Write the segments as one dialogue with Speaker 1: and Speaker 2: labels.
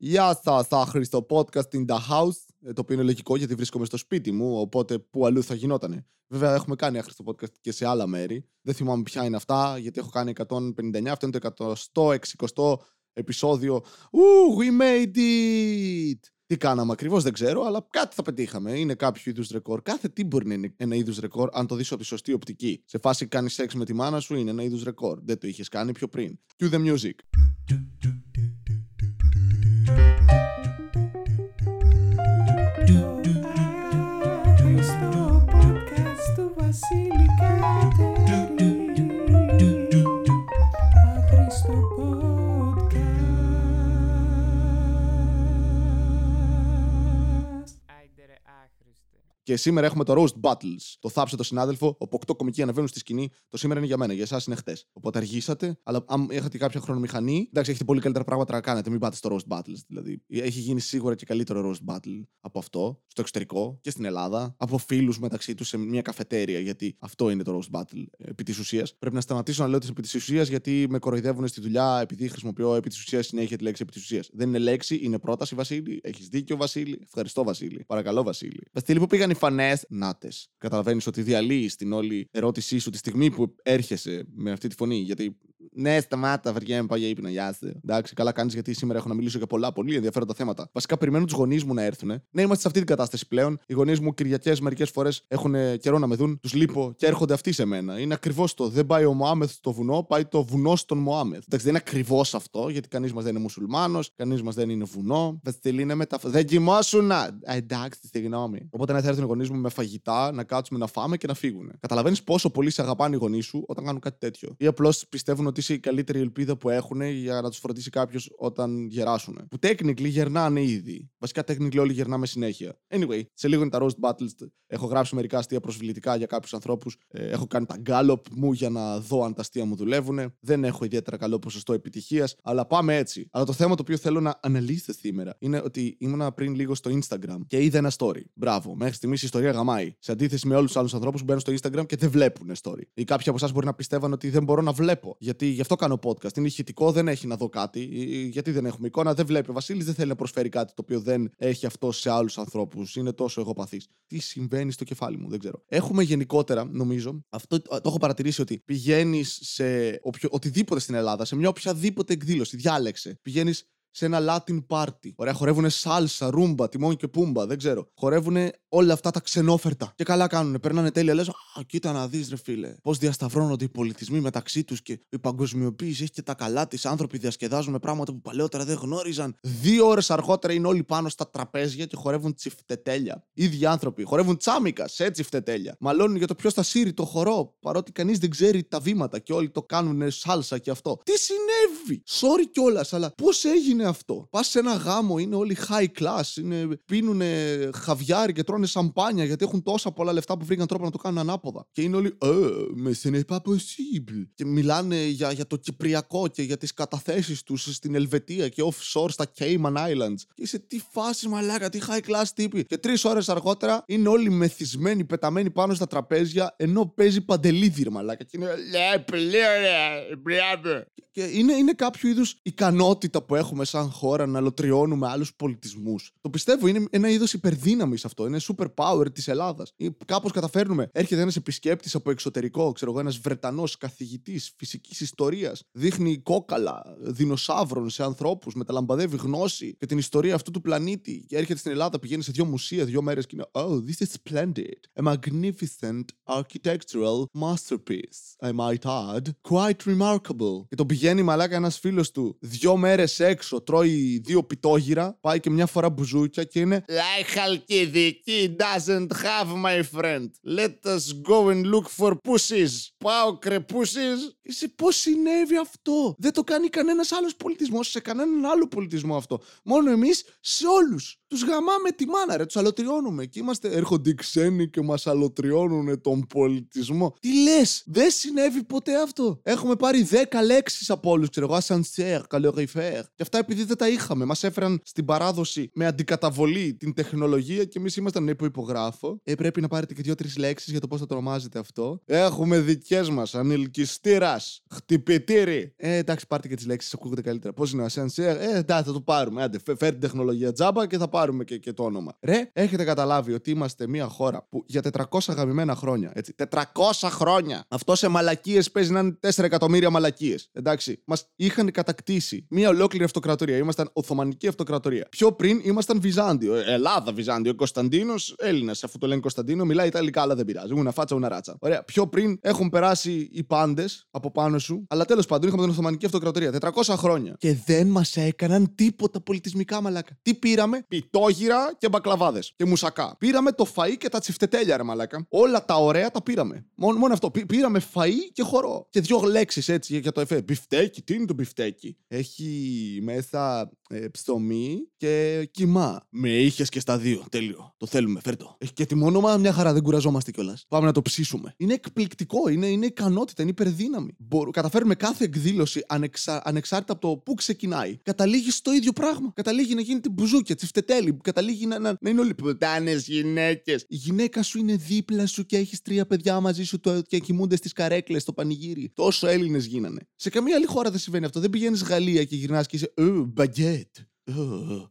Speaker 1: Γεια σα, άχρηστο podcast in the house. ε, Το οποίο είναι λογικό γιατί βρίσκομαι στο σπίτι μου, οπότε πού αλλού θα γινότανε. Βέβαια, έχουμε κάνει άχρηστο podcast και σε άλλα μέρη. Δεν θυμάμαι ποια είναι αυτά, γιατί έχω κάνει 159. Αυτό είναι το 160 επεισόδιο. Ου, we made it! Τι κάναμε ακριβώς δεν ξέρω, αλλά κάτι θα πετύχαμε. Είναι κάποιο είδους ρεκόρ. Κάθε τι μπορεί να είναι ένα είδους ρεκόρ, αν το δεις από τη σωστή οπτική. Σε φάση κάνεις σεξ με τη μάνα σου, είναι ένα είδους ρεκόρ. Δεν το είχες κάνει πιο πριν. Cue the music. Και σήμερα έχουμε το Roast Battles. Το θάψε το συνάδελφο, όπου οκτώ κομικοί ανεβαίνουν στη σκηνή. Το σήμερα είναι για μένα, για εσάς είναι χτες. Οπότε αργήσατε, αλλά αν έχετε κάποια χρονομηχανή, εντάξει, έχετε πολύ καλύτερα πράγματα να κάνετε. Μην πάτε στο Roast Battles. Δηλαδή, έχει γίνει σίγουρα και καλύτερο Roast Battle από αυτό, στο εξωτερικό και στην Ελλάδα, από φίλους μεταξύ τους σε μια καφετέρια, γιατί αυτό είναι το Roast Battle ε, επί της ουσίας. Πρέπει να σταματήσω να λέω τις επί της ουσίας, γιατί με κοροϊδεύουν στη δουλειά επειδή χρησιμοποιώ επί της ουσίας συνέχεια τη λέξη επί της ουσίας. Δεν είναι λέξη, είναι πρόταση, Βασίλη. Έχεις δίκιο, Βασίλη. Ευχαριστώ, Βασίλη. Παρακαλώ, Βασίλη. Βασίλη, πού πήγαν οι φανές, νάτε. Καταλαβαίνεις ότι διαλύεις την όλη ερώτησή σου τη στιγμή που έρχεσαι με αυτή τη φωνή. Γιατί ναι, σταμάτα, βαριέμαι, πάω για ύπνο. Γεια σου. Εντάξει, καλά κάνεις γιατί σήμερα έχω να μιλήσω για πολλά πολύ ενδιαφέροντα θέματα. Βασικά, περιμένω τους γονείς μου να έρθουν. Ναι, είμαστε σε αυτή την κατάσταση πλέον. Οι γονείς μου Κυριακές μερικές φορές έχουν ε, καιρό να με δουν, τους λείπω και έρχονται αυτοί σε μένα. Είναι ακριβώς το. Δεν πάει ο Μωάμεθ στο βουνό, πάει το βουνό στον Μωάμεθ. Εντάξει, δεν είναι ακριβώς αυτό, γιατί κανείς μας δεν είναι μουσουλμάνος, κανείς μας δεν είναι βουνό. Βασιλή είναι μετα... Δεν κοιμόσουνα! Α, εντάξει, συγγνώμη. Οπότε να θα έρθουν οι γονείς μου με φαγητά, να κάτσουμε να φάμε και να φύγουν. Καταλαβαίνεις πόσο πολύ σε αγαπάνε οι γονείς σου όταν κάνουν κάτι τέτοιο. Ή απλώς πιστεύουν ότι είσαι η καλύτερη ελπίδα που έχουν για να τους φροντίσει κάποιος όταν γεράσουν. Που technically γερνάνε ήδη. Βασικά technically όλοι γερνάμε συνέχεια. Anyway, σε λίγο είναι τα roast battles. Έχω γράψει μερικά αστεία προσβλητικά για κάποιους ανθρώπους. έχω κάνει τα γκάλοπ μου για να δω αν τα αστεία μου δουλεύουν. Δεν έχω ιδιαίτερα καλό ποσοστό επιτυχίας. Αλλά πάμε έτσι. Αλλά το θέμα το οποίο θέλω να αναλύσετε σήμερα είναι ότι ήμουνα πριν λίγο στο Instagram και είδα ένα story. Μπράβο. Μέχρι στιγμής η ιστορία γαμάει. Σε αντίθεση με όλους τους άλλους ανθρώπους που μπαίνουν στο Instagram και δεν βλέπουν story. Ή κάποιοι από εσάς μπορεί να πιστεύαν ότι δεν μπορώ να βλέπω. Γιατί γι' αυτό κάνω podcast. Είναι ηχητικό, δεν έχει να δω κάτι. Ή Γιατί δεν έχουμε εικόνα, δεν βλέπει. Ο Βασίλης δεν θέλει να προσφέρει κάτι το οποίο δεν έχει αυτό σε άλλους ανθρώπους. Είναι τόσο εγωπαθή. Τι συμβαίνει στο κεφάλι μου, δεν ξέρω. Έχουμε γενικότερα, νομίζω, αυτό το έχω παρατηρήσει ότι πηγαίνεις σε οποιο, οτιδήποτε στην Ελλάδα, σε μια οποιαδήποτε εκδήλωση, διάλεξε. Πηγαίνεις σε ένα Latin party. Ωραία, χορεύουν σάλσα, ρούμπα, τιμόνι και πούμπα, δεν ξέρω. Χορεύουν όλα αυτά τα ξενόφερτα. Και καλά κάνουν. Περνάνε τέλεια. Λες, Α, κοίτα να δεις, ρε φίλε. Πώς διασταυρώνονται οι πολιτισμοί μεταξύ τους και η παγκοσμιοποίηση έχει και τα καλά της. Άνθρωποι διασκεδάζουν με πράγματα που παλαιότερα δεν γνώριζαν. Δύο ώρες αργότερα είναι όλοι πάνω στα τραπέζια και χορεύουν τσιφτετέλια. Ίδιοι άνθρωποι. Χορεύουν τσάμικας σε τσιφτετέλια. Μαλώνουν για το ποιος θα σύρει το χορό. Παρότι κανείς δεν ξέρει τα βήματα και όλοι το κάνουν σάλσα και αυτό. Τι συνέβη! Sorry κιόλας, αλλά πώς έγινε αυτό; Πας σε ένα γάμο, είναι όλοι high class, είναι, πίνουν χαβιάρι και τρώνε σαμπάνια γιατί έχουν τόσα πολλά λεφτά που βρήκαν τρόπο να το κάνουν ανάποδα. Και είναι όλοι, Ε, με ce n'est pas possible. Και μιλάνε για, για το Κυπριακό και για τις καταθέσεις τους στην Ελβετία και offshore στα Cayman Islands. Και είσαι τι φάση μαλάκα, τι high class τύποι. Και τρεις ώρες αργότερα είναι όλοι μεθυσμένοι, πεταμένοι πάνω στα τραπέζια ενώ παίζει παντελίδι ρε μαλάκα. Και είναι, «Λε, πολύ ωραία, μπράβο». Και είναι, είναι κάποιο είδους ικανότητα που έχουμε σαν χώρα να λωτριώνουμε άλλους πολιτισμούς. Το πιστεύω, είναι ένα είδος υπερδύναμης αυτό. Είναι super power της Ελλάδας. Κάπως καταφέρνουμε. Έρχεται ένας επισκέπτης από εξωτερικό, ξέρω εγώ, ένας Βρετανός καθηγητής φυσικής ιστορίας. Δείχνει κόκαλα δεινοσαύρων σε ανθρώπους, μεταλαμπαδεύει γνώση και την ιστορία αυτού του πλανήτη. Και έρχεται στην Ελλάδα, πηγαίνει σε δύο μουσεία δύο μέρες και είναι Oh, this is splendid. A magnificent architectural masterpiece. I might add. Quite remarkable. Και τον πηγαίνει μαλάκα ένας φίλος του δύο μέρες έξω, τρώει δύο πιτόγυρα, πάει και μια φορά μπουζούκια και είναι Like He doesn't have, my friend. Let us go and look for pussies. Paukre pussies? Είσαι πώς συνέβη αυτό; Δεν το κάνει κανένας άλλος πολιτισμός σε κανέναν άλλο πολιτισμό αυτό. Μόνο εμείς σε όλους. Τους γαμάμε τη μάνα, ρε. Τους αλωτριώνουμε. Και είμαστε. Έρχονται οι ξένοι και μας αλωτριώνουν τον πολιτισμό. Τι λες, δεν συνέβη ποτέ αυτό; Έχουμε πάρει 10 λέξεις από όλους, ξέρω εγώ. Ασανσέρ, καλοριφέρ. Και αυτά επειδή δεν τα είχαμε. Μας έφεραν στην παράδοση με αντικαταβολή την τεχνολογία και εμείς ήμασταν ναι, που υπογράφω. Ε, πρέπει να πάρετε και δύο-τρεις λέξεις για το πώς θα το ονομάζετε αυτό. Έχουμε δικές μας. Ανελκυστήρα. Χτυπητήρι. Ε, εντάξει, πάρτε και τις λέξεις, ακούγονται καλύτερα. Πώς είναι ο ασένσερ. Ε, εντάξει, θα το πάρουμε. Άντε, φε- φέρ την τεχνολογία τζάμπα και θα πάρουμε και, και το όνομα. Ρε, έχετε καταλάβει ότι είμαστε μια χώρα που για 400 γαμημένα χρόνια. Έτσι, 400 χρόνια. Αυτό σε μαλακίες παίζει να είναι 4 εκατομμύρια μαλακίες. Εντάξει, μας είχαν κατακτήσει μια ολόκληρη αυτοκρατορία. Ήμασταν Οθωμανική αυτοκρατορία. Πιο πριν ήμασταν Βυζάντιο. Ε, Ελλάδα Βυζάντιο. Κωνσταντίνος Έλληνας. Αφού το λένε Κωνσταντίνο, μιλάει Ιταλικά, αλλά δεν πειράζει. Ούνα φάτσα, ούνα ράτσα. Ωραία. Πιο πριν έχουν περάσει οι πάντες από πάνω σου. Αλλά τέλος πάντων είχαμε την Οθωμανική αυτοκρατορία. 400 χρόνια. Και δεν μας έκαναν τίποτα πολιτισμικά μαλάκα. Τι πήραμε, πιτόγυρα και μπακλαβάδες. Και μουσακά. Πήραμε το φαΐ και τα τσιφτετέλια, ρε μαλάκα. Όλα τα ωραία τα πήραμε. Μόνο, μόνο αυτό. Πή- πήραμε φαΐ και χορό. Και δύο λέξεις έτσι για- για το εφέ. Μπιφτέκι, τι είναι το μπιφτέκι; Έχει μέσα ε, ψωμί και κιμά. Με είχες και στα δύο. Τέλειο. Το θέλουμε, φέρτο. Έχει και τιμόνομα, μια χαρά, δεν κουραζόμαστε κιόλας. Πάμε να το ψήσουμε. Είναι εκπληκτικό, είναι, είναι ικανότητα, είναι υπερδύναμη. Μπορούμε, καταφέρουμε κάθε εκδήλωση ανεξα, ανεξάρτητα από το πού ξεκινάει. Καταλήγει στο ίδιο πράγμα. Καταλήγει να γίνεται μπουζούκια, τσιφτετέλι. Καταλήγει να, να, να είναι όλοι πουτάνες γυναίκες. Η γυναίκα σου είναι δίπλα σου και έχεις τρία παιδιά μαζί σου το, και κοιμούνται στις καρέκλες στο πανηγύρι. Τόσο Έλληνες γίνανε. Σε καμία άλλη χώρα δεν συμβαίνει αυτό. Δεν πηγαίνεις Γαλλία και γυρνάς και είσαι. Ε, μπαγκέτ. Ε,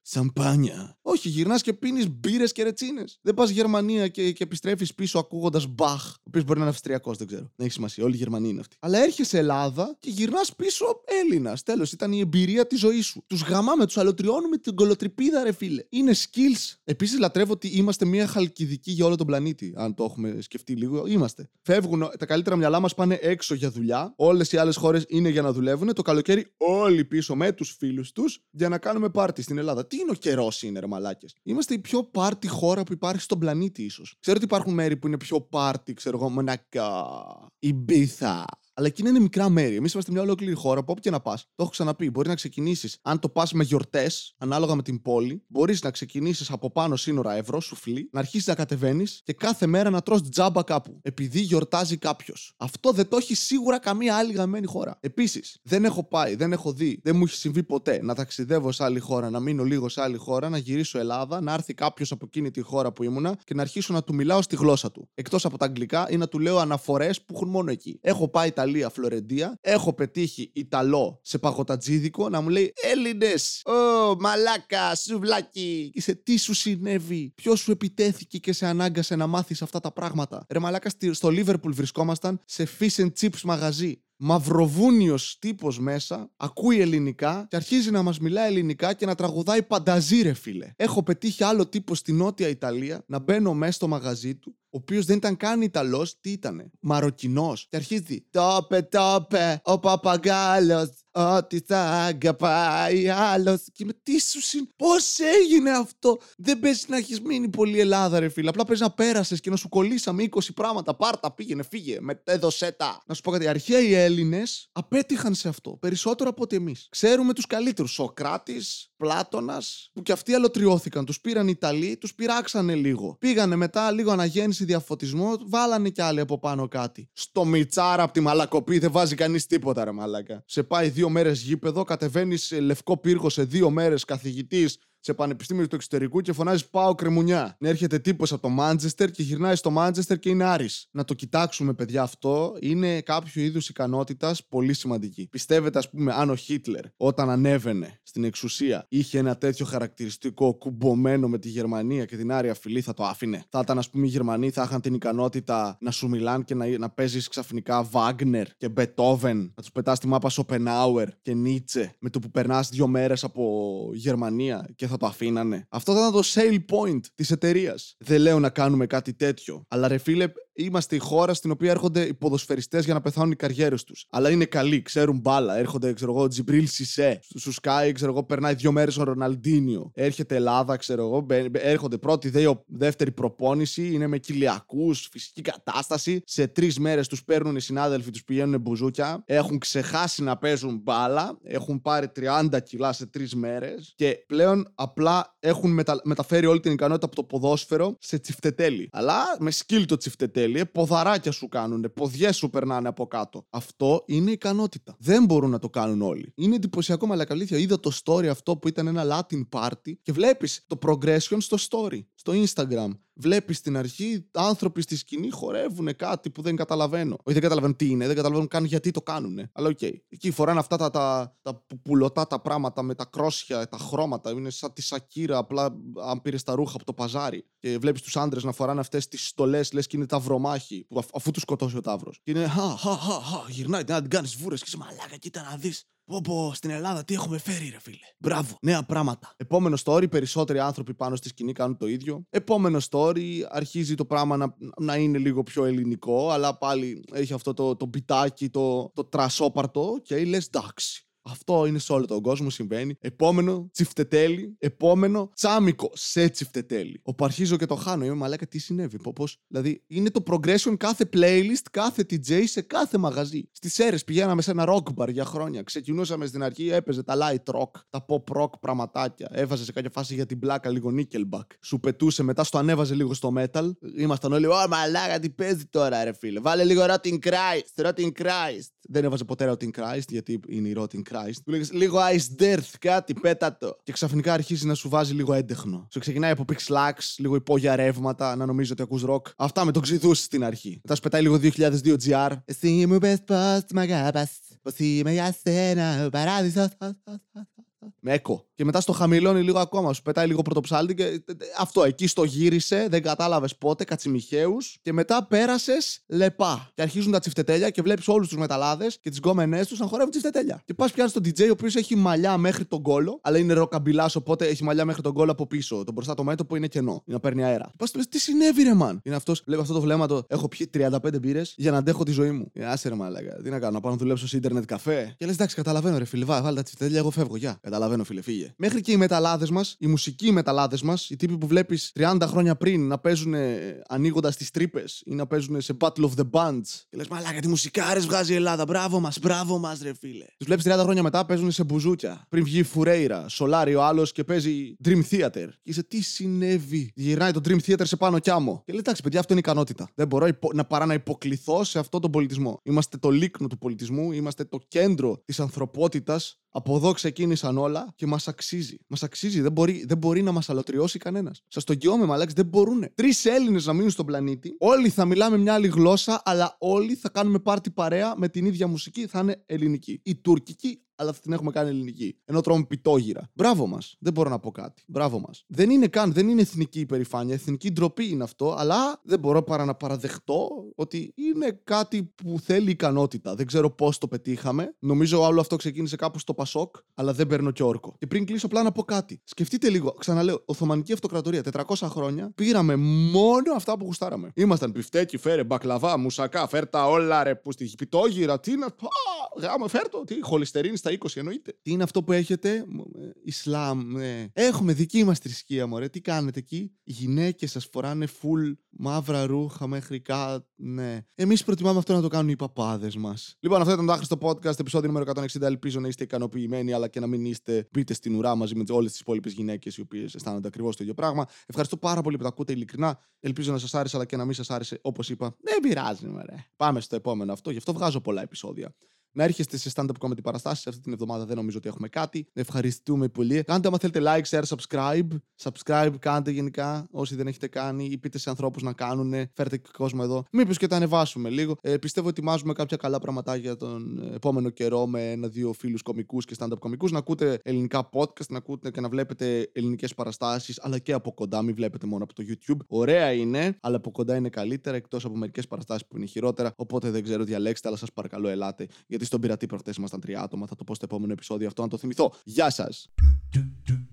Speaker 1: σαμπάνια. Όχι, γυρνάς και πίνεις μπύρες και ρετσίνες. Δεν πας Γερμανία και, και επιστρέφεις πίσω ακούγοντας Μπαχ. Ο οποίος μπορεί να είναι Αυστριακός, δεν ξέρω. Δεν έχει σημασία. Όλη η Γερμανία είναι αυτή. Αλλά έρχεσαι Ελλάδα και γυρνάς πίσω Έλληνας. Τέλος, ήταν η εμπειρία της ζωής σου. Τους γαμάμε, τους αλωτριώνουμε την κολοτρυπίδα, ρε φίλε. Είναι skills. Επίσης, λατρεύω ότι είμαστε μια χαλκιδική για όλο τον πλανήτη. Αν το έχουμε σκεφτεί λίγο, είμαστε. Φεύγουν, τα καλύτερα μυαλά μας πάνε έξω για δουλειά. Όλες οι άλλες χώρες είναι για να δουλεύουν. Το καλοκαίρι όλοι πίσω με τους φίλους τους για να κάνουμε πάρτι στην Ελλάδα. Τι είναι ο καιρός, είναι ρε μαλάκες; Είμαστε η πιο πάρτι χώρα που υπάρχει στον πλανήτη, ίσως. Ξέρω ότι υπάρχουν μέρη που είναι πιο πάρτι, ξέρω εγώ, Μονακά, Ιμπίθα. Αλλά εκείνα είναι μικρά μέρη. Εμείς είμαστε μια ολόκληρη χώρα που όπου και να πας. Το έχω ξαναπεί. Μπορεί να ξεκινήσεις, αν το πας με γιορτές, ανάλογα με την πόλη, μπορείς να ξεκινήσεις από πάνω σύνορα ευρώ, σουφλί, να αρχίσεις να κατεβαίνεις και κάθε μέρα να τρως τζάμπα κάπου. Επειδή γιορτάζει κάποιος. Αυτό δεν το έχει σίγουρα καμία άλλη γαμμένη χώρα. Επίσης, δεν έχω πάει, δεν έχω δει, δεν μου έχει συμβεί ποτέ να ταξιδεύω σε άλλη χώρα, να μείνω λίγο σε άλλη χώρα, να γυρίσω Ελλάδα, να έρθει κάποιος από εκείνη τη χώρα που ήμουνα και να αρχίσω να του μιλάω στη γλώσσα του. Εκτός από τα αγγλικά ή να του λέω αναφορές που έχουν μόνο εκεί. Έχω πάει Ιταλία, Φλωρεντία, έχω πετύχει Ιταλό σε παγωτατζίδικο να μου λέει Έλληνες! Ω, μαλάκα, σουβλάκι! Και σε τι σου συνέβη, ποιος σου επιτέθηκε και σε ανάγκασε να μάθεις αυτά τα πράγματα. Ρε μαλάκα, στη- στο Λίβερπουλ βρισκόμασταν σε fish and chips μαγαζί. Μαυροβούνιος τύπος μέσα, ακούει ελληνικά και αρχίζει να μας μιλάει ελληνικά και να τραγουδάει πανταζή ρε φίλε. Έχω πετύχει άλλο τύπο στη Νότια Ιταλία να μπαίνω μέσα στο μαγαζί του ο οποίος δεν ήταν καν Ιταλός, τι ήτανε, Μαροκινός. Και αρχίζει. Τόπε, τόπε, ο παπαγκάλος. Ό,τι θα αγαπάει άλλος. Και με τι σου συν. Πώς έγινε αυτό; Δεν παίζει να έχεις μείνει πολύ Ελλάδα, ρε φίλε. Απλά παίζει να πέρασες και να σου κολλήσαμε 20 πράγματα. Πάρτα, πήγαινε, φύγε. Με έδωσέ τα. Να σου πω κάτι. Αρχαίοι Έλληνες απέτυχαν σε αυτό. Περισσότερο από ότι εμείς. Ξέρουμε τους καλύτερους. Σοκράτης, Πλάτονα, που κι αυτοί αλωτριώθηκαν. Τους πήραν οι Ιταλοί, τους πειράξανε λίγο. Πήγανε μετά λίγο αναγέννηση διαφωτισμό, βάλανε κι άλλοι από πάνω κάτι. Στο μιτσάρα από τη μαλακοπή δεν βάζει κανείς τίποτα, ρε μαλάκα. Σε πάει δύο μέρες γήπεδο, κατεβαίνεις σε λευκό πύργο σε δύο μέρες καθηγητής σε πανεπιστήμιο του εξωτερικού και φωνάζεις Πάω κρεμουνιά. Να έρχεται τύπος από το Μάντζεστερ και γυρνάει στο Μάντζεστερ και είναι Άρης. Να το κοιτάξουμε, παιδιά, αυτό είναι κάποιο είδους ικανότητας πολύ σημαντική. Πιστεύετε, ας πούμε, αν ο Χίτλερ όταν ανέβαινε στην εξουσία είχε ένα τέτοιο χαρακτηριστικό κουμπωμένο με τη Γερμανία και την άρια φυλή, θα το άφηνε. Θα ήταν, ας πούμε, οι Γερμανοί θα είχαν την ικανότητα να σου μιλάνε και να, να παίζεις ξαφνικά Βάγνερ και Μπετόβεν, να τους πετάς τη μάπα Σοπενάουερ και Νίτσε με το που περνάς δύο μέρες από Γερμανία και θα το αφήνανε. Αυτό θα ήταν το sale point της εταιρείας. Δεν λέω να κάνουμε κάτι τέτοιο. Αλλά ρε φίλε, είμαστε η χώρα στην οποία έρχονται οι ποδοσφαιριστές για να πεθάνουν οι καριέρες τους. Αλλά είναι καλοί, ξέρουν μπάλα. Έρχονται, ξέρω εγώ, Τζιμπρίλ Σισε. Σου σκάει, ξέρω εγώ, περνάει δύο μέρες ο Ροναλντίνιο. Έρχεται Ελλάδα, ξέρω εγώ. μπαι- μπαι- Έρχονται πρώτη, δε- δεύτερη προπόνηση. Είναι με κοιλιακού, φυσική κατάσταση. Σε τρεις μέρες τους παίρνουν οι συνάδελφοι, τους πηγαίνουν μπουζούκια. Έχουν ξεχάσει να παίζουν μπάλα. Έχουν πάρει 30 κιλά σε τρεις μέρες. Και πλέον απλά έχουν μετα- μεταφέρει όλη την ικανότητα από το ποδόσφαιρο σε τσιφτετέλι. Αλλά με skill το τσιφτετέλι, ε, ποδαράκια σου κάνουν, ποδιές σου περνάνε από κάτω. Αυτό είναι ικανότητα. Δεν μπορούν να το κάνουν όλοι. Είναι εντυπωσιακό, αλλά αλήθεια. Είδα το story αυτό που ήταν ένα Latin party και βλέπεις το progression στο story. Στο Instagram. Βλέπεις στην αρχή άνθρωποι στη σκηνή χορεύουν κάτι που δεν καταλαβαίνω. Όχι, δεν καταλαβαίνω τι είναι, δεν καταλαβαίνω καν γιατί το κάνουν. Αλλά οκ. Εκεί φοράνε αυτά τα, τα, τα που- πουλωτά τα πράγματα με τα κρόσια, τα χρώματα. Είναι σαν τη Σακίρα, απλά αν πήρες τα ρούχα από το παζάρι. Και βλέπεις τους άντρες να φοράνε αυτές τις στολές, λες και είναι ταυρομάχη, που αφ- αφού τους σκοτώσει ο ταύρος. Και είναι χα, χα, χα, χα, γυρνάει, να την κάνεις βούρες και είσαι μαλάκα, κοίτα να δεις. Πω πω, στην Ελλάδα τι έχουμε φέρει, ρε φίλε. Μπράβο, νέα πράγματα. Επόμενο story, περισσότεροι άνθρωποι πάνω στη σκηνή κάνουν το ίδιο. Επόμενο story, αρχίζει το πράγμα να, να είναι λίγο πιο ελληνικό, αλλά πάλι έχει αυτό το, το μπιτάκι, το, το τρασόπαρτο και λες εντάξει. Αυτό είναι σε όλο τον κόσμο, συμβαίνει. Επόμενο, τσιφτετέλι. Επόμενο, τσάμικο σε τσιφτετέλι. Όπου αρχίζω και το χάνω. Είμαι μαλάκα, τι συνέβη. Πώ, πώς- δηλαδή, είναι το progression κάθε playlist, κάθε DJ σε κάθε μαγαζί. Στις αίρες πηγαίναμε σε ένα rock bar για χρόνια. Ξεκινούσαμε στην αρχή, έπαιζε τα light rock, τα pop rock πραγματάκια. Έβαζε σε κάποια φάση για την πλάκα λίγο nickelback. Σου πετούσε, μετά στο ανέβαζε λίγο στο metal. Ήμασταν όλοι, Ω μαλάκα, τι παίζει τώρα, ρε φίλε. Βάλε λίγο Rotting Christ, Rotting Christ. Δεν έβαζε ποτέ Rotting Christ, γιατί είναι η Rotting Christ. Του λέγε λίγο Ice Death, κάτι, πέτα το. Και ξαφνικά αρχίζει να σου βάζει λίγο έντεχνο. Σου ξεκινάει από Pixlax, λίγο υπόγεια ρεύματα, να νομίζει ότι ακούς rock. Αυτά με τον ξυδούς στην αρχή. Μετά σου πετάει λίγο 2002 GR. Εσύ μου πες πως μ' αγάπας, πως είμαι για σένα, ο παράδεισος. Με έκο. Και μετά στο χαμηλώνει λίγο ακόμα. Σου πετάει λίγο πρωτοψάλτη και ε, ε, αυτό εκεί στο γύρισε, δεν κατάλαβες πότε, κατσιμιχαίου. Και μετά πέρασες λεπά. Και αρχίζουν τα τσιφτετέλια και βλέπεις όλους τους μεταλλάδες και τις γκόμενές τους να χορεύουν τσιφτετέλια. Και πας πιάνει τον DJ ο οποίος έχει μαλλιά μέχρι τον κόλο, αλλά είναι ροκαμπιλάς, οπότε έχει μαλλιά μέχρι τον κόλο από πίσω. Το μπροστά το μέτωπο είναι κενό. Για να παίρνει αέρα. Πας του λες, τι συνέβη, ρε μαν; Είναι αυτός, λέω αυτό το βλέμμα το. Έχω πιει 35 μπύρες για να αντέχω τη ζωή μου. Ε, άσε ρε μαλάκα. Τι να κάνω, να πάω να δουλέψω σε ίντερνετ καφέ. Και λες, εντάξει, καταλαβαίνω, ρε φίλε, βάλε τα τσιφτετέλια, εγώ φεύγω. Γεια. Καταλαβαίνω, φίλε, φύγε. Μέχρι και οι μεταλλάδε μας, οι μουσικοί μεταλλάδε μας, οι τύποι που βλέπεις 30 χρόνια πριν να παίζουν ανοίγοντας τις τρύπες ή να παίζουν σε Battle of the Bands. Και λες, μαλάκα, τι μουσικάρες βγάζει η Ελλάδα. Μπράβο μας, μπράβο μας, ρε φίλε. Τους βλέπεις 30 χρόνια μετά παίζουν σε μπουζούκια. Πριν βγει Φουρέιρα, Σολάρι ο άλλος και παίζει Dream Theater. Και είσαι, τι συνέβη. Γυρνάει το Dream Theater σε πάνω κι άμμο. Και λέει, εντάξει, παιδιά, αυτό είναι ικανότητα. Δεν μπορώ υπο- να παρά να υποκληθώ σε αυτόν τον πολιτισμό. Είμαστε το λίκνο του πολιτισμού, είμαστε το κέντρο της ανθρωπότητας. Από εδώ ξεκίνησαν όλα και μας αξίζει. Μας αξίζει. Δεν μπορεί, δεν μπορεί να μας αλωτριώσει κανένας. Σας το εγγυώμαι, μαλάξ, δεν μπορούν. Τρεις Έλληνες να μείνουν στον πλανήτη. Όλοι θα μιλάμε μια άλλη γλώσσα, αλλά όλοι θα κάνουμε πάρτι παρέα με την ίδια μουσική. Θα είναι ελληνική. Η τουρκική, αλλά θα την έχουμε κάνει ελληνική. Ενώ τρώμε πιτόγυρα. Μπράβο μας. Δεν μπορώ να πω κάτι. Μπράβο μας. Δεν είναι καν, δεν είναι εθνική υπερηφάνεια. Εθνική ντροπή είναι αυτό, αλλά δεν μπορώ παρά να παραδεχτώ ότι είναι κάτι που θέλει ικανότητα. Δεν ξέρω πώς το πετύχαμε. Νομίζω όλο αυτό ξεκίνησε κάπου στο Πασόκ, αλλά δεν παίρνω και όρκο. Και πριν κλείσω, απλά να πω κάτι. Σκεφτείτε λίγο, ξαναλέω, Οθωμανική Αυτοκρατορία, 400 χρόνια, πήραμε μόνο αυτά που γουστάραμε. Ήμασταν πιφτέκι, φέρε, μπακλαβά, μουσακά, φέρ τα όλα ρε, που στη πιτόγυρα, τι είναι. Α, γάμα, φέρ το, τι, χολυστερίνη στα 20 εννοείται. Τι είναι αυτό που έχετε, Μ, ε, Ισλάμ, ναι. Έχουμε δική μας θρησκεία, μωρέ. Τι κάνετε εκεί; Οι γυναίκες σας φοράνε full μαύρα ρούχα μέχρι κάτω. Ναι. Εμείς προτιμάμε αυτό να το κάνουν οι παπάδες μας. Λοιπόν, αυτό ήταν το άχρηστο podcast, επεισόδιο νούμερο 160. Ελπίζω να είστε ικανοποιημένοι, αλλά και να μην είστε. Μπείτε στην ουρά μαζί με όλες τις υπόλοιπες γυναίκες οι οποίες αισθάνονται ακριβώς το ίδιο πράγμα. Ευχαριστώ πάρα πολύ που τα ακούτε ειλικρινά. Ελπίζω να σας άρεσε, αλλά και να μην σας άρεσε, όπως είπα. Δεν πειράζει, μωρέ. Πάμε στο επόμενο αυτό, γι' αυτό βγάζω πολλά επεισόδια. Να έρχεστε σε stand-up comedy παραστάσεις. Αυτή την εβδομάδα δεν νομίζω ότι έχουμε κάτι. Ευχαριστούμε πολύ. Κάντε άμα θέλετε like, share, subscribe. Subscribe κάντε γενικά όσοι δεν έχετε κάνει ή πείτε σε ανθρώπους να κάνουν. Φέρτε και κόσμο εδώ. Μήπως και τα ανεβάσουμε λίγο. Ε, πιστεύω ότι ετοιμάζουμε κάποια καλά πραγματάκια για τον ε, επόμενο καιρό με ένα-δύο φίλους κομικούς και stand-up κομικούς. Να ακούτε ελληνικά podcast, να ακούτε και να βλέπετε ελληνικές παραστάσεις, αλλά και από κοντά. Μην βλέπετε μόνο από το YouTube. Ωραία είναι, αλλά από κοντά είναι καλύτερα εκτός από μερικές παραστάσεις που είναι χειρότερα. Οπότε δεν ξέρω, διαλέξτε, αλλά σας παρακαλώ ελάτε. Γιατί στον πειρατή προχτές ήμασταν τρία άτομα. Θα το πω στο επόμενο επεισόδιο αυτό να το θυμηθώ. Γεια σας!
Speaker 2: do do